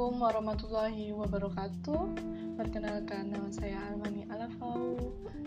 Assalamualaikum warahmatullahi wabarakatuh. Perkenalkan nama saya Almani Alafau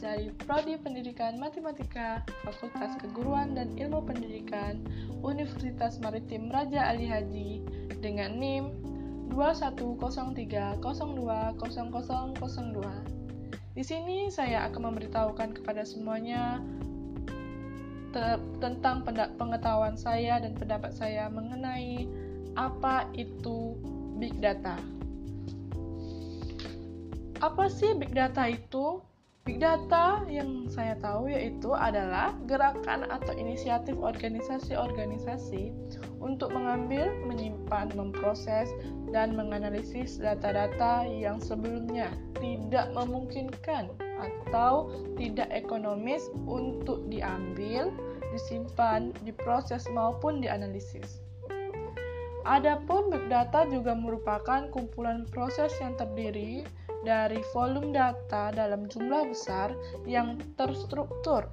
Dari Prodi Pendidikan Matematika Fakultas Keguruan dan Ilmu Pendidikan Universitas Maritim Raja Ali Haji Dengan NIM 2103020002 Di sini saya akan memberitahukan kepada semuanya tentang pengetahuan saya dan pendapat saya mengenai apa itu big data. Apa sih big data itu? Big data yang saya tahu yaitu adalah gerakan atau inisiatif organisasi-organisasi untuk mengambil, menyimpan, memproses, dan menganalisis data-data yang sebelumnya tidak memungkinkan atau tidak ekonomis untuk diambil, disimpan, diproses maupun dianalisis. Adapun big data juga merupakan kumpulan proses yang terdiri dari volume data dalam jumlah besar yang terstruktur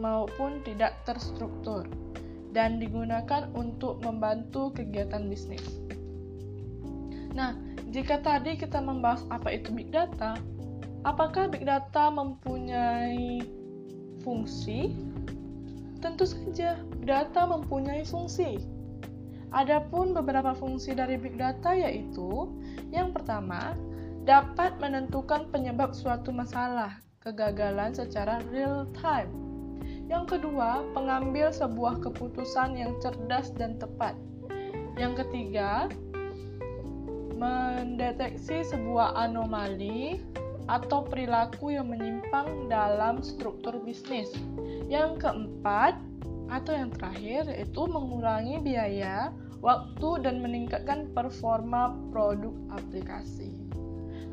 maupun tidak terstruktur dan digunakan untuk membantu kegiatan bisnis. Nah, jika tadi kita membahas apa itu big data, apakah big data mempunyai fungsi? Tentu saja, data mempunyai fungsi Adapun beberapa fungsi dari big data yaitu yang pertama, dapat menentukan penyebab suatu masalah, kegagalan secara real time. Yang kedua, pengambil sebuah keputusan yang cerdas dan tepat. Yang ketiga, mendeteksi sebuah anomali atau perilaku yang menyimpang dalam struktur bisnis. Yang keempat, atau yang terakhir yaitu mengurangi biaya, waktu dan meningkatkan performa produk aplikasi.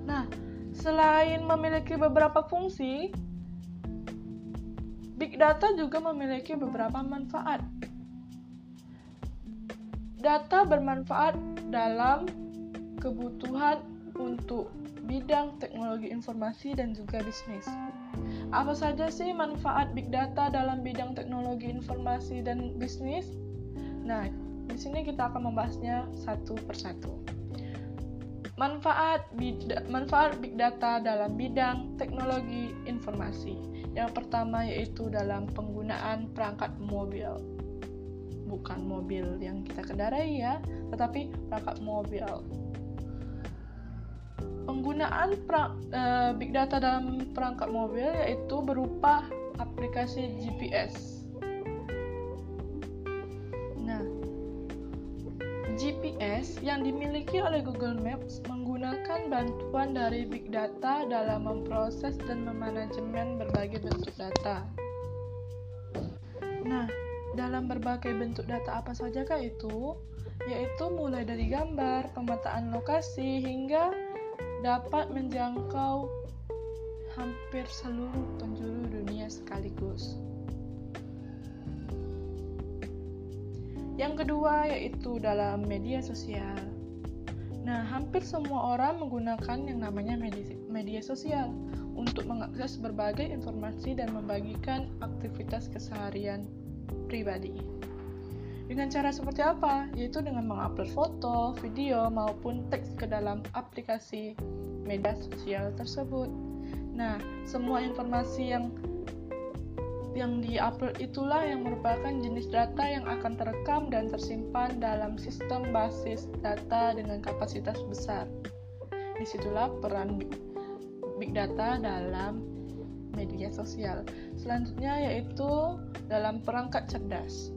Nah, selain memiliki beberapa fungsi, big data juga memiliki beberapa manfaat. Data bermanfaat dalam kebutuhan untuk bidang teknologi informasi dan juga bisnis. Apa saja sih manfaat big data dalam bidang teknologi informasi dan bisnis? Nah, di sini kita akan membahasnya satu persatu. Manfaat manfaat big data dalam bidang teknologi informasi. Yang pertama yaitu dalam penggunaan perangkat mobil. Bukan mobil yang kita kendarai ya, tetapi perangkat mobil penggunaan pra, uh, big data dalam perangkat mobil yaitu berupa aplikasi GPS. Nah, GPS yang dimiliki oleh Google Maps menggunakan bantuan dari big data dalam memproses dan memanajemen berbagai bentuk data. Nah, dalam berbagai bentuk data apa sajakah itu? Yaitu mulai dari gambar, pemetaan lokasi, hingga dapat menjangkau hampir seluruh penjuru dunia sekaligus. Yang kedua yaitu dalam media sosial. Nah, hampir semua orang menggunakan yang namanya media, sosial untuk mengakses berbagai informasi dan membagikan aktivitas keseharian pribadi. Dengan cara seperti apa? Yaitu dengan mengupload foto, video, maupun teks ke dalam aplikasi media sosial tersebut. Nah, semua informasi yang yang diupload itulah yang merupakan jenis data yang akan terekam dan tersimpan dalam sistem basis data dengan kapasitas besar. Di situlah peran big data dalam media sosial. Selanjutnya yaitu dalam perangkat cerdas.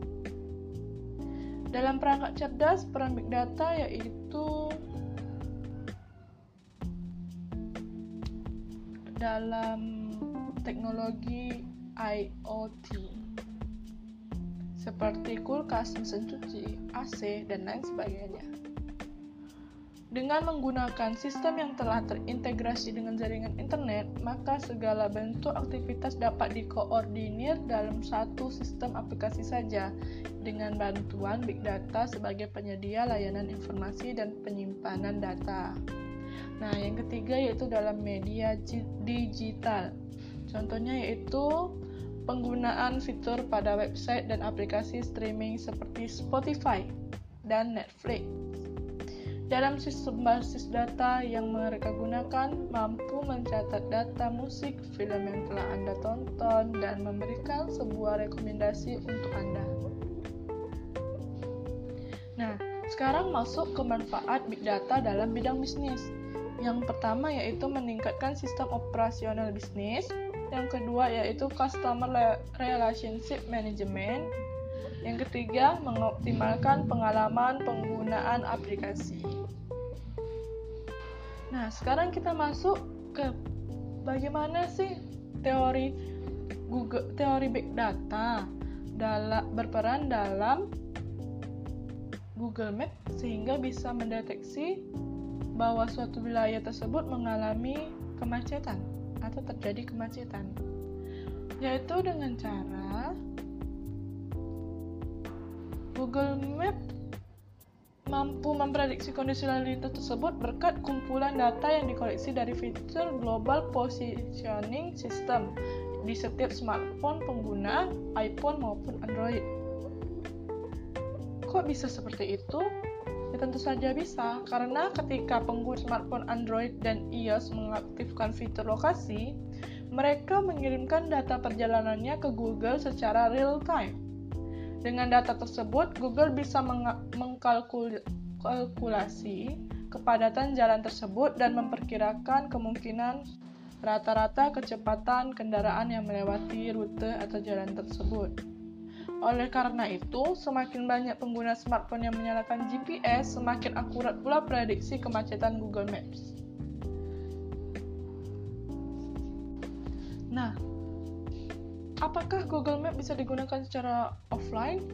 Dalam perangkat cerdas, peran big data yaitu dalam teknologi IoT seperti kulkas, mesin cuci, AC, dan lain sebagainya. Dengan menggunakan sistem yang telah terintegrasi dengan jaringan internet, maka segala bentuk aktivitas dapat dikoordinir dalam satu sistem aplikasi saja dengan bantuan big data sebagai penyedia layanan informasi dan penyimpanan data. Nah, yang ketiga yaitu dalam media digital. Contohnya yaitu penggunaan fitur pada website dan aplikasi streaming seperti Spotify dan Netflix dalam sistem basis data yang mereka gunakan mampu mencatat data musik, film yang telah Anda tonton, dan memberikan sebuah rekomendasi untuk Anda. Nah, sekarang masuk ke manfaat big data dalam bidang bisnis. Yang pertama yaitu meningkatkan sistem operasional bisnis, yang kedua yaitu customer relationship management, yang ketiga mengoptimalkan pengalaman penggunaan aplikasi. Nah, sekarang kita masuk ke bagaimana sih teori Google teori big data dalam berperan dalam Google Map sehingga bisa mendeteksi bahwa suatu wilayah tersebut mengalami kemacetan atau terjadi kemacetan. Yaitu dengan cara Google Map mampu memprediksi kondisi lalu lintas tersebut berkat kumpulan data yang dikoleksi dari fitur Global Positioning System di setiap smartphone pengguna iPhone maupun Android. Kok bisa seperti itu? Ya tentu saja bisa, karena ketika pengguna smartphone Android dan iOS mengaktifkan fitur lokasi, mereka mengirimkan data perjalanannya ke Google secara real time. Dengan data tersebut, Google bisa mengkalkulasi kepadatan jalan tersebut dan memperkirakan kemungkinan rata-rata kecepatan kendaraan yang melewati rute atau jalan tersebut. Oleh karena itu, semakin banyak pengguna smartphone yang menyalakan GPS, semakin akurat pula prediksi kemacetan Google Maps. Nah, Apakah Google Map bisa digunakan secara offline?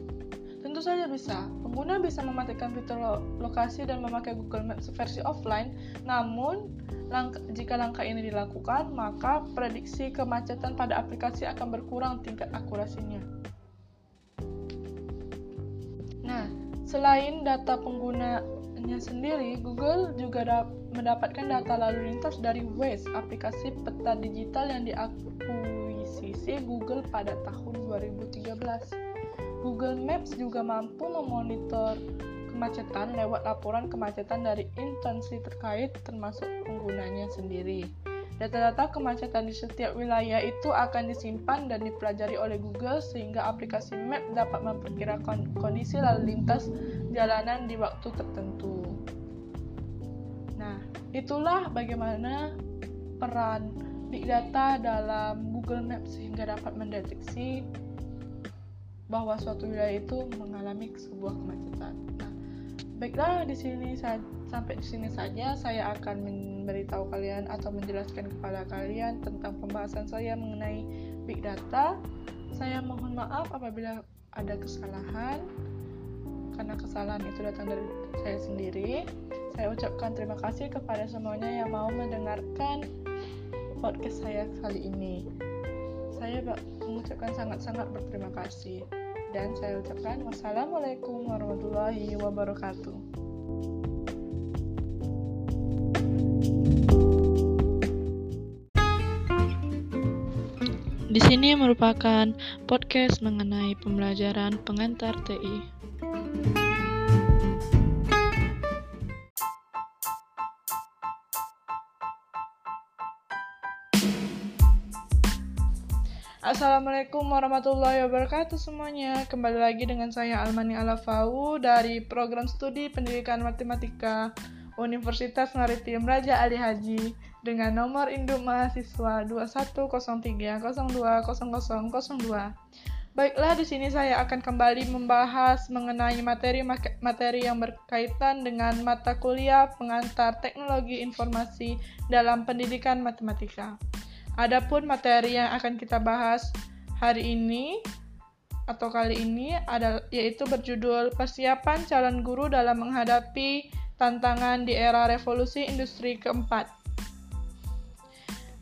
Tentu saja bisa. Pengguna bisa mematikan fitur lo lokasi dan memakai Google Maps versi offline. Namun, langka jika langkah ini dilakukan, maka prediksi kemacetan pada aplikasi akan berkurang tingkat akurasinya. Nah, selain data penggunanya sendiri, Google juga mendapatkan data lalu lintas dari Waze, aplikasi peta digital yang diakui akuisisi Google pada tahun 2013. Google Maps juga mampu memonitor kemacetan lewat laporan kemacetan dari instansi terkait termasuk penggunanya sendiri. Data-data kemacetan di setiap wilayah itu akan disimpan dan dipelajari oleh Google sehingga aplikasi Map dapat memperkirakan kondisi lalu lintas jalanan di waktu tertentu. Nah, itulah bagaimana peran big data dalam Google Maps sehingga dapat mendeteksi bahwa suatu wilayah itu mengalami sebuah kemacetan. Nah, baiklah di sini sampai di sini saja saya akan memberitahu kalian atau menjelaskan kepada kalian tentang pembahasan saya mengenai big data. Saya mohon maaf apabila ada kesalahan karena kesalahan itu datang dari saya sendiri. Saya ucapkan terima kasih kepada semuanya yang mau mendengarkan podcast saya kali ini saya mengucapkan sangat-sangat berterima kasih dan saya ucapkan wassalamualaikum warahmatullahi wabarakatuh. Di sini merupakan podcast mengenai pembelajaran pengantar TI. Assalamualaikum warahmatullahi wabarakatuh semuanya Kembali lagi dengan saya Almani Alafau Dari program studi pendidikan matematika Universitas Maritim Raja Ali Haji Dengan nomor induk mahasiswa 2103020002 Baiklah di sini saya akan kembali membahas mengenai materi-materi yang berkaitan dengan mata kuliah pengantar teknologi informasi dalam pendidikan matematika. Adapun materi yang akan kita bahas hari ini atau kali ini adalah yaitu berjudul Persiapan calon guru dalam menghadapi tantangan di era revolusi industri keempat.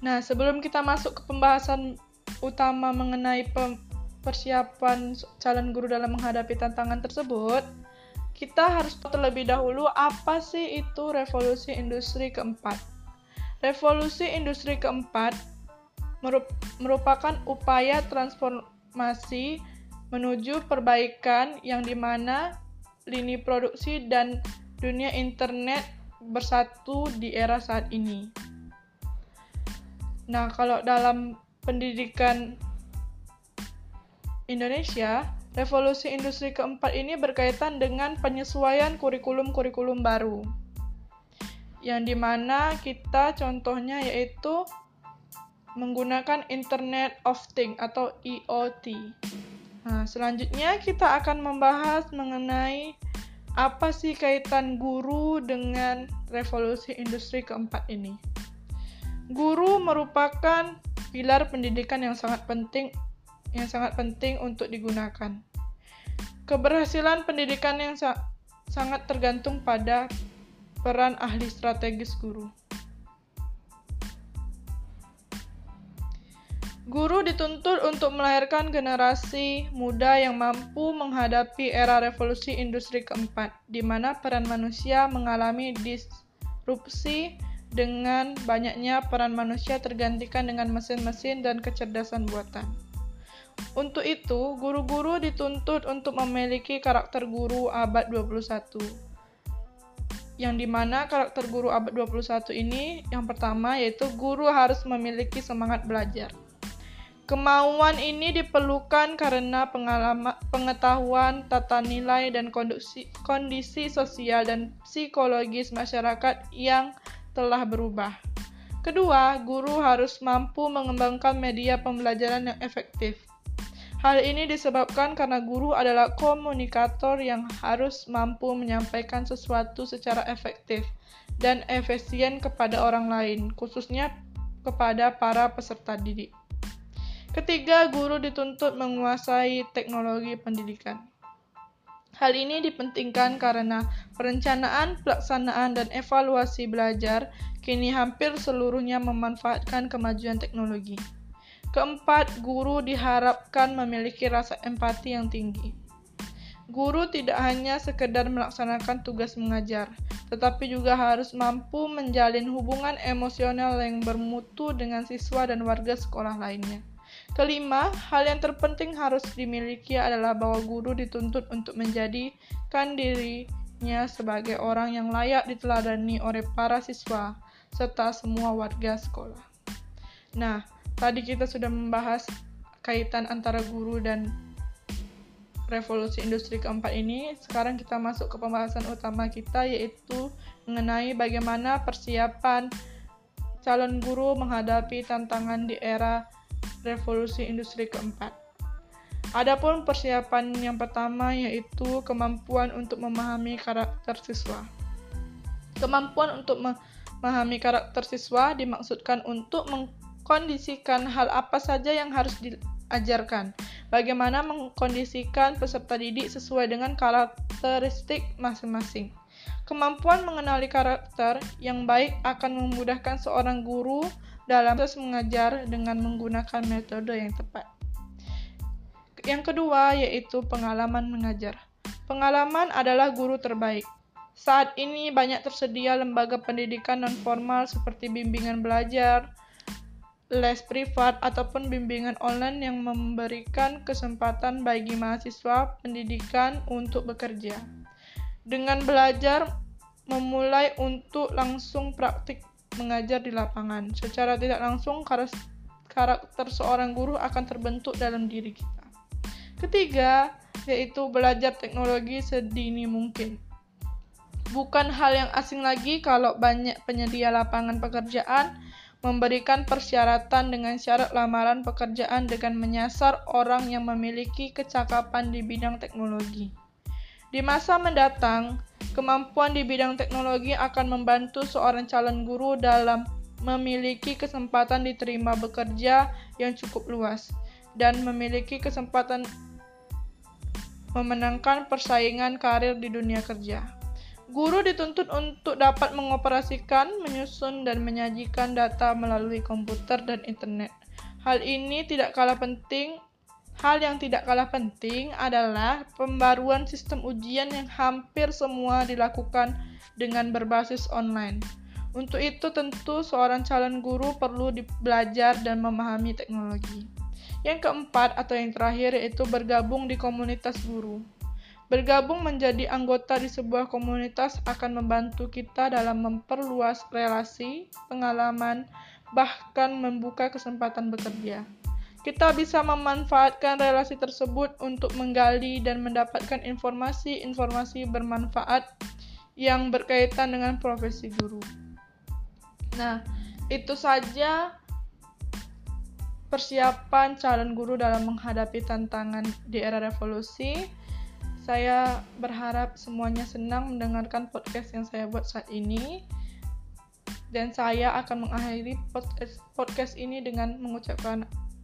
Nah, sebelum kita masuk ke pembahasan utama mengenai persiapan calon guru dalam menghadapi tantangan tersebut, kita harus terlebih dahulu apa sih itu revolusi industri keempat. Revolusi industri keempat merupakan upaya transformasi menuju perbaikan yang di mana lini produksi dan dunia internet bersatu di era saat ini. Nah, kalau dalam pendidikan Indonesia, revolusi industri keempat ini berkaitan dengan penyesuaian kurikulum-kurikulum baru. Yang di mana kita contohnya yaitu menggunakan Internet of Things atau IoT. Nah, selanjutnya kita akan membahas mengenai apa sih kaitan guru dengan revolusi industri keempat ini. Guru merupakan pilar pendidikan yang sangat penting yang sangat penting untuk digunakan. Keberhasilan pendidikan yang sa sangat tergantung pada peran ahli strategis guru. Guru dituntut untuk melahirkan generasi muda yang mampu menghadapi era revolusi industri keempat, di mana peran manusia mengalami disrupsi dengan banyaknya peran manusia tergantikan dengan mesin-mesin dan kecerdasan buatan. Untuk itu, guru-guru dituntut untuk memiliki karakter guru abad 21. Yang di mana karakter guru abad 21 ini yang pertama yaitu guru harus memiliki semangat belajar. Kemauan ini diperlukan karena pengalaman, pengetahuan, tata nilai, dan kondisi, kondisi sosial dan psikologis masyarakat yang telah berubah. Kedua, guru harus mampu mengembangkan media pembelajaran yang efektif. Hal ini disebabkan karena guru adalah komunikator yang harus mampu menyampaikan sesuatu secara efektif dan efisien kepada orang lain, khususnya kepada para peserta didik. Ketiga, guru dituntut menguasai teknologi pendidikan. Hal ini dipentingkan karena perencanaan, pelaksanaan, dan evaluasi belajar kini hampir seluruhnya memanfaatkan kemajuan teknologi. Keempat, guru diharapkan memiliki rasa empati yang tinggi. Guru tidak hanya sekedar melaksanakan tugas mengajar, tetapi juga harus mampu menjalin hubungan emosional yang bermutu dengan siswa dan warga sekolah lainnya. Kelima, hal yang terpenting harus dimiliki adalah bahwa guru dituntut untuk menjadikan dirinya sebagai orang yang layak diteladani oleh para siswa serta semua warga sekolah. Nah, tadi kita sudah membahas kaitan antara guru dan revolusi industri keempat ini. Sekarang kita masuk ke pembahasan utama kita yaitu mengenai bagaimana persiapan calon guru menghadapi tantangan di era revolusi industri keempat. Adapun persiapan yang pertama yaitu kemampuan untuk memahami karakter siswa. Kemampuan untuk memahami karakter siswa dimaksudkan untuk mengkondisikan hal apa saja yang harus diajarkan. Bagaimana mengkondisikan peserta didik sesuai dengan karakteristik masing-masing. Kemampuan mengenali karakter yang baik akan memudahkan seorang guru dalam proses mengajar dengan menggunakan metode yang tepat. Yang kedua yaitu pengalaman mengajar. Pengalaman adalah guru terbaik. Saat ini banyak tersedia lembaga pendidikan non-formal seperti bimbingan belajar, les privat, ataupun bimbingan online yang memberikan kesempatan bagi mahasiswa pendidikan untuk bekerja. Dengan belajar memulai untuk langsung praktik mengajar di lapangan. Secara tidak langsung, karakter seorang guru akan terbentuk dalam diri kita. Ketiga, yaitu belajar teknologi sedini mungkin. Bukan hal yang asing lagi kalau banyak penyedia lapangan pekerjaan memberikan persyaratan dengan syarat lamaran pekerjaan dengan menyasar orang yang memiliki kecakapan di bidang teknologi. Di masa mendatang, Kemampuan di bidang teknologi akan membantu seorang calon guru dalam memiliki kesempatan diterima bekerja yang cukup luas dan memiliki kesempatan memenangkan persaingan karir di dunia kerja. Guru dituntut untuk dapat mengoperasikan, menyusun, dan menyajikan data melalui komputer dan internet. Hal ini tidak kalah penting Hal yang tidak kalah penting adalah pembaruan sistem ujian yang hampir semua dilakukan dengan berbasis online. Untuk itu, tentu seorang calon guru perlu belajar dan memahami teknologi. Yang keempat atau yang terakhir yaitu bergabung di komunitas guru. Bergabung menjadi anggota di sebuah komunitas akan membantu kita dalam memperluas relasi, pengalaman, bahkan membuka kesempatan bekerja. Kita bisa memanfaatkan relasi tersebut untuk menggali dan mendapatkan informasi-informasi bermanfaat yang berkaitan dengan profesi guru. Nah, itu saja persiapan calon guru dalam menghadapi tantangan di era revolusi. Saya berharap semuanya senang mendengarkan podcast yang saya buat saat ini. Dan saya akan mengakhiri podcast ini dengan mengucapkan